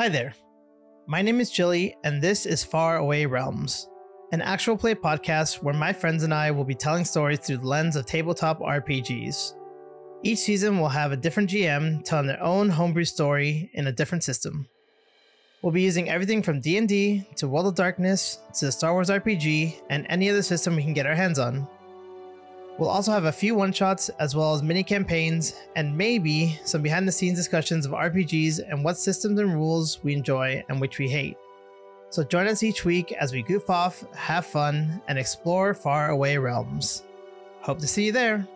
Hi there. My name is Gilli, and this is Far Away Realms, an actual play podcast where my friends and I will be telling stories through the lens of tabletop RPGs. Each season will have a different GM telling their own homebrew story in a different system. We'll be using everything from D&D to World of Darkness to the Star Wars RPG and any other system we can get our hands on. We'll also have a few one shots as well as mini campaigns and maybe some behind the scenes discussions of RPGs and what systems and rules we enjoy and which we hate. So join us each week as we goof off, have fun, and explore far away realms. Hope to see you there.